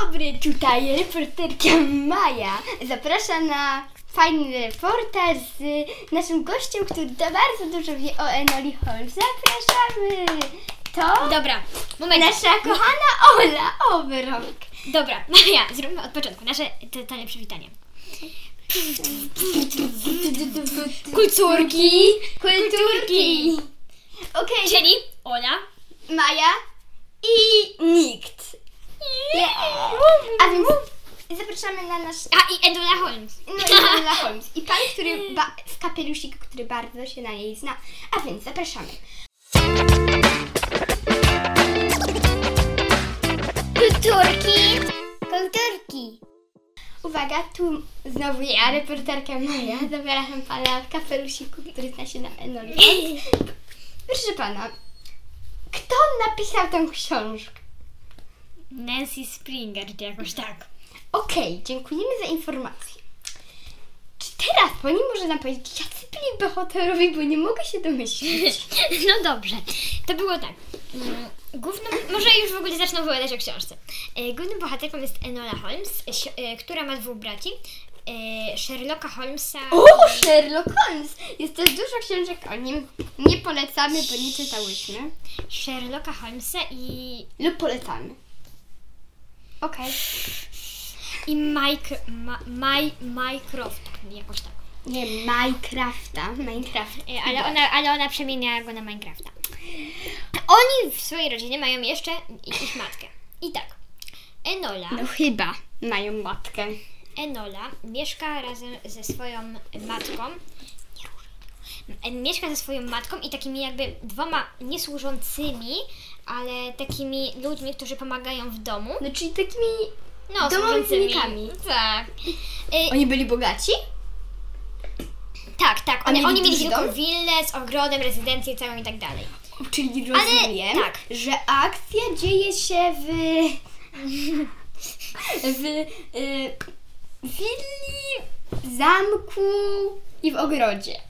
dobry, tutaj reporterka Maja. Zapraszam na fajny reportaż z naszym gościem, który to bardzo dużo wie o Enoli Holmes. Zapraszamy! To Dobra, moment. nasza kochana Ola Overock. Dobra, Maria, zróbmy od początku nasze totalne przywitanie. Kulturki. Kulturki. Okej, Czyli Ola. Maja i nikt. A więc zapraszamy na nasz A i Edula Holmes. No i Enola Holmes. I pan, który ba- w kapelusik, który bardzo się na niej zna. A więc zapraszamy. Kulturki! Kulturki! Uwaga, tu znowu ja, reporterka Maja. Zapraszam pana w kapelusiku, który zna się na Enoli. Proszę pana, kto napisał tę książkę? Nancy Springer, czy jakoś tak. Okej, dziękujemy za informację. Czy teraz pani może nam powiedzieć, jacy byli bohaterowie, bo nie mogę się domyślić. No dobrze, to było tak. Mm, Główną, może już w ogóle zacznę opowiadać o książce. E, Główną bohaterką jest Enola Holmes, e, si- e, która ma dwóch braci. e, Sherlocka Holmesa. O, Sherlock Holmes! Jest też dużo książek o nim. Nie polecamy, bo nie czytałyśmy. Sherlocka Holmesa i, Lub polecamy. Okej. i Mike, ma, Mike, Mycroft, jakoś tak. Nie, Minecrafta. Minecraft. E, Ale ona, ale ona przemienia go na Minecrafta. Oni w swojej rodzinie mają jeszcze ich matkę. I tak, Enola, No chyba mają matkę. Enola mieszka razem ze swoją matką. Mieszka ze swoją matką i takimi jakby dwoma niesłużącymi, ale takimi ludźmi, którzy pomagają w domu. No czyli takimi... No, Domownikami. Tak. E, Oni byli bogaci? tak, tak. A Oni, mieli oni mieli duży wielką dom? willę z ogrodem, rezydencję całą i tak dalej. Czyli Ale rozumiem, tak. że akcja dzieje się w... w y, willi, zamku i w ogrodzie.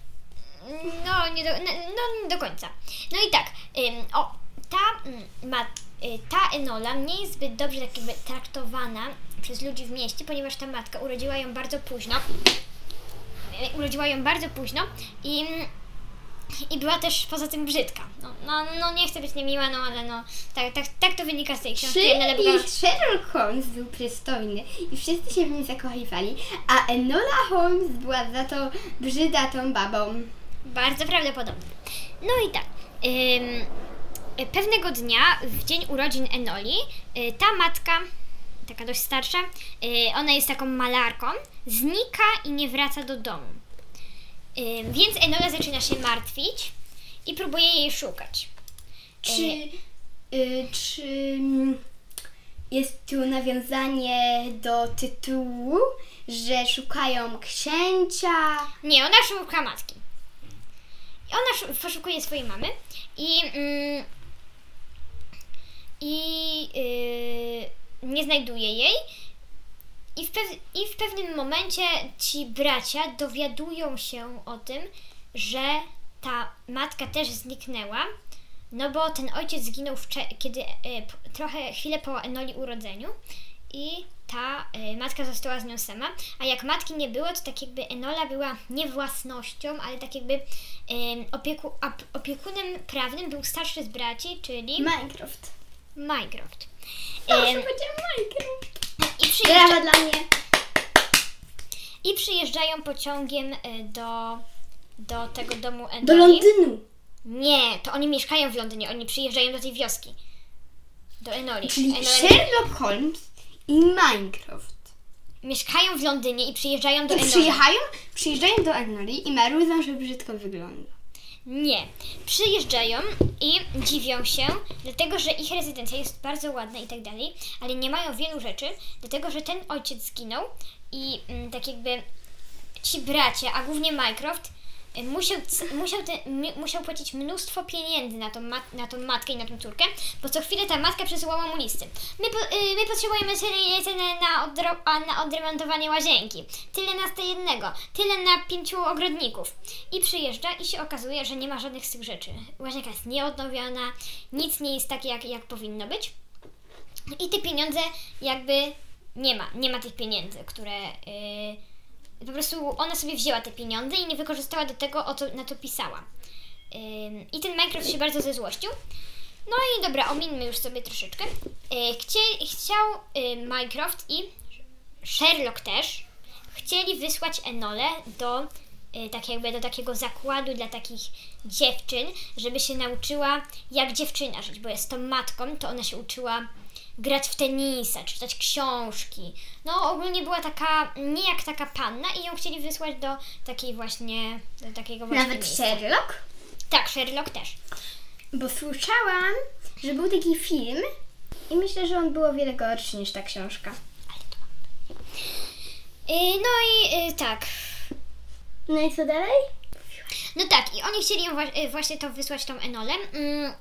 No, nie do, no, no, nie do końca. No i tak, ym, o, ta, mm, ma, y, ta Enola nie jest zbyt dobrze tak jakby traktowana przez ludzi w mieście, ponieważ ta matka urodziła ją bardzo późno. Y, Urodziła ją bardzo późno i, i była też poza tym brzydka. No, no, no nie chcę być niemiła, no ale no, tak, tak, tak to wynika z tej książki. Czyli Enola była- Sherlock Holmes był przystojny i wszyscy się w nim zakochiwali, a Enola Holmes była za to brzydatą babą. Bardzo prawdopodobne. No i tak. ym, pewnego dnia, w dzień urodzin Enoli, y, ta matka, taka dość starsza, y, ona jest taką malarką, znika i nie wraca do domu. Więc Enola zaczyna się martwić i próbuje jej szukać. Czy, y, czy mm, jest tu nawiązanie do tytułu, że szukają księcia? Nie, ona szuka matki. Ona szu- poszukuje swojej mamy i. Mm, I yy, nie znajduje jej. I w, I w pewnym momencie ci bracia dowiadują się o tym, że ta matka też zniknęła. No bo ten ojciec zginął kiedy e, trochę chwilę po Enoli urodzeniu i ta e, matka została z nią sama. A jak matki nie było, to tak jakby Enola była nie własnością, ale tak jakby e, opieku- ap- opiekunem prawnym był starszy z braci, czyli Minecraft. Mycroft. Dobrze, Em, powiedziałam Minecraft. i, przyjeżdża- Brawa dla mnie. I przyjeżdżają pociągiem do, do tego domu Enoli. Do Londynu. Nie, to oni mieszkają w Londynie, oni przyjeżdżają do tej wioski. Do Enoli. Czyli Enola- Sherlock Holmes i Minecraft. Mieszkają w Londynie i przyjeżdżają do I Enoli. przyjechają, przyjeżdżają do Enoli i marudzą, że brzydko wygląda. Nie. Przyjeżdżają i dziwią się, dlatego że ich rezydencja jest bardzo ładna i tak dalej, ale nie mają wielu rzeczy, dlatego że ten ojciec zginął i mm, tak jakby ci bracia, a głównie Mycroft, musiał, musiał, musiał płacić mnóstwo pieniędzy na tą, mat, na tą matkę i na tą córkę, bo co chwilę ta matka przesyłała mu listy. My, y, my potrzebujemy tyle tyle na, odro, na odremontowanie łazienki, tyle na sto jednego, tyle na pięciu ogrodników. I przyjeżdża i się okazuje, że nie ma żadnych z tych rzeczy. Łazienka jest nieodnowiona, nic nie jest takie, jak, jak powinno być. I te pieniądze jakby nie ma, nie ma tych pieniędzy, które yy, po prostu ona sobie wzięła te pieniądze i nie wykorzystała do tego, o to, na to pisała. I ten Minecraft się bardzo zezłościł. No i dobra, omińmy już sobie troszeczkę. Yy, chcie, chciał yy, Minecraft i Sherlock też chcieli wysłać Enolę do y, tak jakby do takiego zakładu dla takich dziewczyn, żeby się nauczyła jak dziewczyna żyć, bo jest tą matką, to ona się uczyła grać w tenisa, czytać książki. No ogólnie była taka, nie jak taka panna i ją chcieli wysłać do takiej właśnie, do takiego właśnie Nawet miejsca. Sherlock? Tak, Sherlock też. Bo słyszałam, że był taki film i myślę, że on był o wiele gorszy niż ta książka. Y, no i y, tak, No i co dalej? No tak, i oni chcieli właśnie to wysłać tą Enolę. Mm,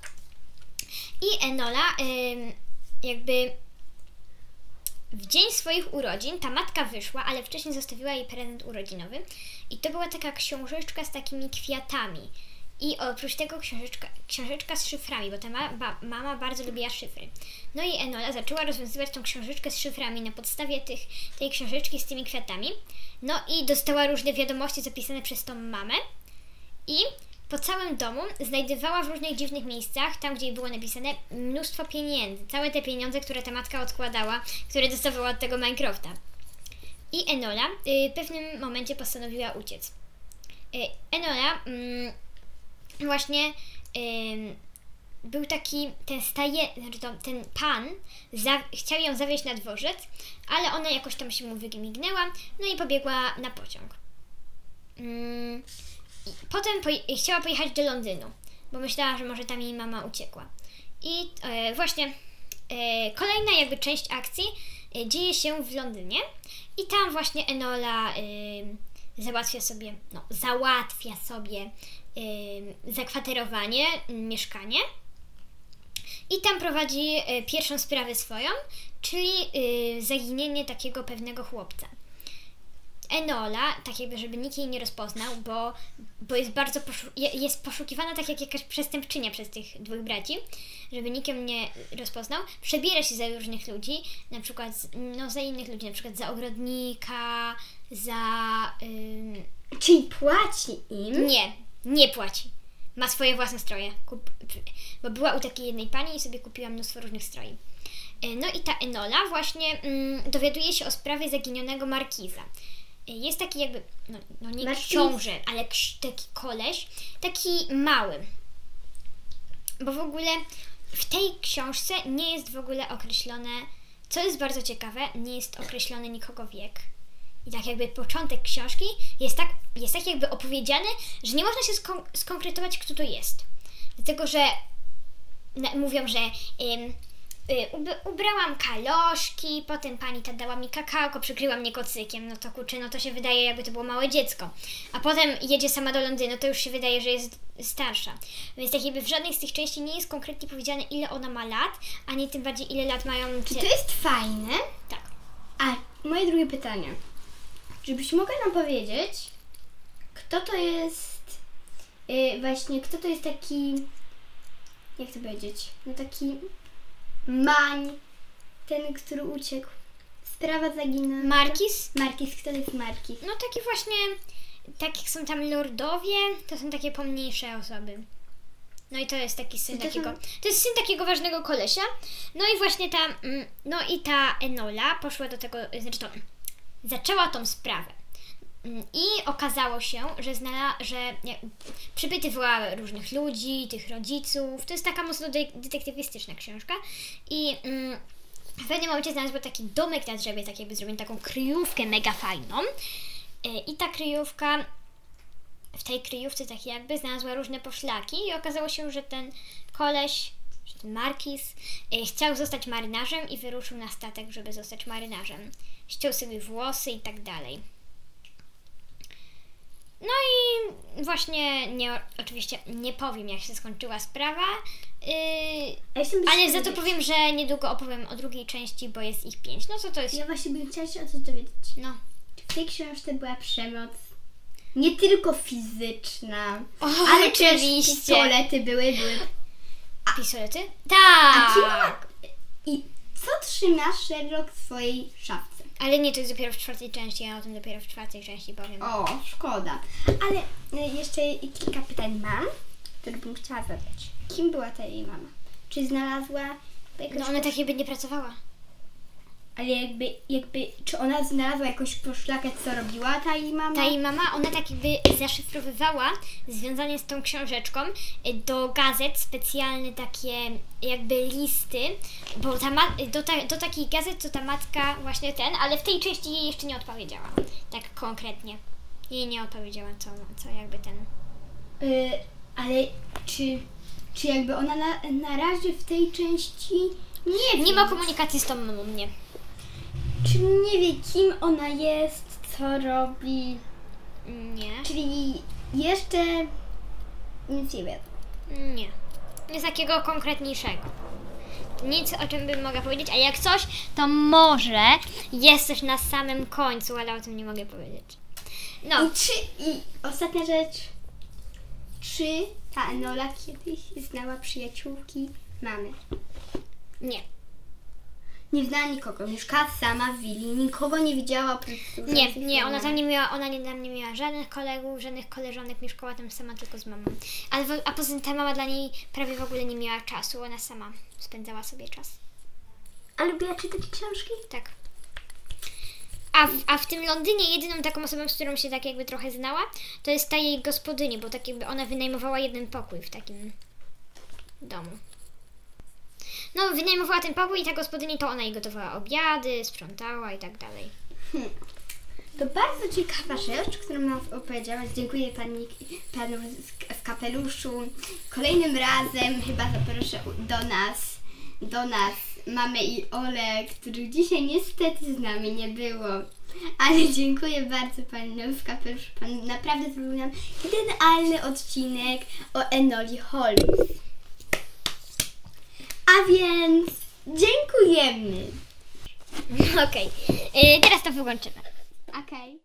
I Enola jakby w dzień swoich urodzin ta matka wyszła, ale wcześniej zostawiła jej prezent urodzinowy. I to była taka książeczka z takimi kwiatami. I oprócz tego książeczka, książeczka z szyframi, bo ta ma, ba, mama bardzo lubiła szyfry. No i Enola zaczęła rozwiązywać tą książeczkę z szyframi na podstawie tych, tej książeczki z tymi kwiatami. No i dostała różne wiadomości zapisane przez tą mamę. I po całym domu znajdowała w różnych dziwnych miejscach, tam gdzie było napisane mnóstwo pieniędzy. Całe te pieniądze, które ta matka odkładała, które dostawała od tego Minecrafta. I Enola y, w pewnym momencie postanowiła uciec. Y, Enola mm, właśnie był taki, ten staje, znaczy ten pan za, chciał ją zawieźć na dworzec, ale ona jakoś tam się mu wymignęła, no i pobiegła na pociąg. Mm, potem poje- chciała pojechać do Londynu, bo myślała, że może tam jej mama uciekła. I e, właśnie e, kolejna jakby część akcji e, dzieje się w Londynie i tam właśnie Enola e, załatwia sobie, no, załatwia sobie e, zakwaterowanie, m, mieszkanie. I tam prowadzi e, pierwszą sprawę swoją, czyli zaginienie takiego pewnego chłopca. Enola, tak jakby, żeby nikt jej nie rozpoznał, bo, bo jest bardzo poszu- je- jest poszukiwana tak jak jakaś przestępczynia przez tych dwóch braci, żeby nikt ją nie rozpoznał, przebiera się za różnych ludzi, na przykład no, za innych ludzi, na przykład za ogrodnika, za... Ym, Czyli płaci im? nie, nie płaci. Ma swoje własne stroje. Kup, bo była u takiej jednej pani i sobie kupiła mnóstwo różnych stroi. E, No i ta Enola właśnie mm, dowiaduje się o sprawie zaginionego Markiza. Jest taki jakby, no, no nie Markiz? książę, ale taki koleś, taki mały. Bo w ogóle w tej książce nie jest w ogóle określone, co jest bardzo ciekawe, nie jest określony nikogo wiek. I tak jakby początek książki jest tak, jest tak jakby opowiedziany, że nie można się skon- skonkretować, kto to jest. Dlatego, że mówią, że ym, ubrałam kaloszki, potem pani ta dała mi kakałko, przykryła mnie kocykiem, no to kurczę, no to się wydaje jakby to było małe dziecko. A potem jedzie sama do Londynu, to już się wydaje, że jest starsza. Więc tak jakby w żadnej z tych części nie jest konkretnie powiedziane, ile ona ma lat, ani tym bardziej ile lat mają Czy to jest fajne? Tak. A moje drugie pytanie. Czy byś mogła nam powiedzieć, kto to jest yy, właśnie, kto to jest taki, jak to powiedzieć, no taki mań, ten, który uciekł. Sprawa zaginęła. Markis? Markis, kto to jest Markis? No taki właśnie, tak jak są tam lordowie, to są takie pomniejsze osoby. No i to jest taki syn to takiego, to jest syn takiego ważnego kolesia. No i właśnie ta, mm, no i ta Enola poszła do tego, znaczy to, zaczęła tą sprawę. I okazało się, że znala, że nie, przypytywała różnych ludzi, tych rodziców. To jest taka mocno de- detektywistyczna książka. I mm, w pewnym momencie znalazła taki domek na drzewie, tak jakby zrobił taką kryjówkę mega fajną. E, I ta kryjówka, w tej kryjówce tak jakby znalazła różne poszlaki i okazało się, że ten koleś, że ten Markis e, chciał zostać marynarzem i wyruszył na statek, żeby zostać marynarzem. Ściął sobie włosy i tak dalej. No i właśnie nie, oczywiście nie powiem, jak się skończyła sprawa, yy, A jestem ale za to powiem, że niedługo opowiem o drugiej części, bo jest ich pięć. No co to jest? Ja właśnie bym chciała się o coś dowiedzieć. No. Czy w tej książce była przemoc? Nie tylko fizyczna, O, ale oczywiście. pistolety były, były Pistolety? A Tak! kim ma... I Co trzyma Sherlock w swojej szafce? Ale nie, to jest dopiero w czwartej części, ja o tym dopiero w czwartej części powiem. O, szkoda. Ale y, jeszcze kilka pytań mam, które bym chciała zadać. Kim była ta jej mama? Czy znalazła jakoś... No ona tak jakby nie pracowała. Ale jakby, jakby, czy ona znalazła jakąś poszlakę, co robiła ta jej mama? Ta jej mama, ona tak jakby zaszyfrowywała związanie z tą książeczką y, do gazet specjalne takie jakby listy, bo ta ma- do, ta- do takich gazet to ta matka właśnie ten, ale w tej części jej jeszcze nie odpowiedziała. Tak konkretnie. Jej nie odpowiedziała, co, co jakby ten. Y, ale czy, czy jakby ona na, na razie w tej części nie? Nie ma komunikacji z tą mamą, nie. Czy nie wie, kim ona jest, co robi? Nie. Czyli jeszcze nic nie wiadomo. Nie. Nic takiego konkretniejszego. Nic o czym bym mogła powiedzieć, a jak coś, to może jest coś na samym końcu, ale o tym nie mogę powiedzieć. No, I czy, i ostatnia rzecz, czy ta Enola kiedyś znała przyjaciółki mamy? nie. Nie znała nikogo, mieszkała sama w willi, nikogo nie widziała oprócz Nie, nie, ona tam nie miała, ona nie, tam nie miała żadnych kolegów, żadnych koleżanek, mieszkała tam sama tylko z mamą. W- a poza tym ta mama dla niej prawie w ogóle nie miała czasu, ona sama spędzała sobie czas. A lubiła czytać książki? Tak. A w, a w tym Londynie jedyną taką osobą, z którą się tak jakby trochę znała, to jest ta jej gospodyni, bo tak jakby ona wynajmowała jeden pokój w takim domu. No, wynajmowała ten pokój i ta gospodyni to ona jej gotowała obiady, sprzątała i tak dalej. To bardzo ciekawa rzecz, którą nam opowiedziałaś. Dziękuję pani, panu w kapeluszu. Kolejnym razem chyba zaproszę do nas, do nas mamę i Ole, których dzisiaj niestety z nami nie było. Ale dziękuję bardzo panu w kapeluszu. Pan naprawdę zrobił nam idealny odcinek o Enoli Holmes. A więc dziękujemy. Okej, Y, teraz to wyłączymy. Okej.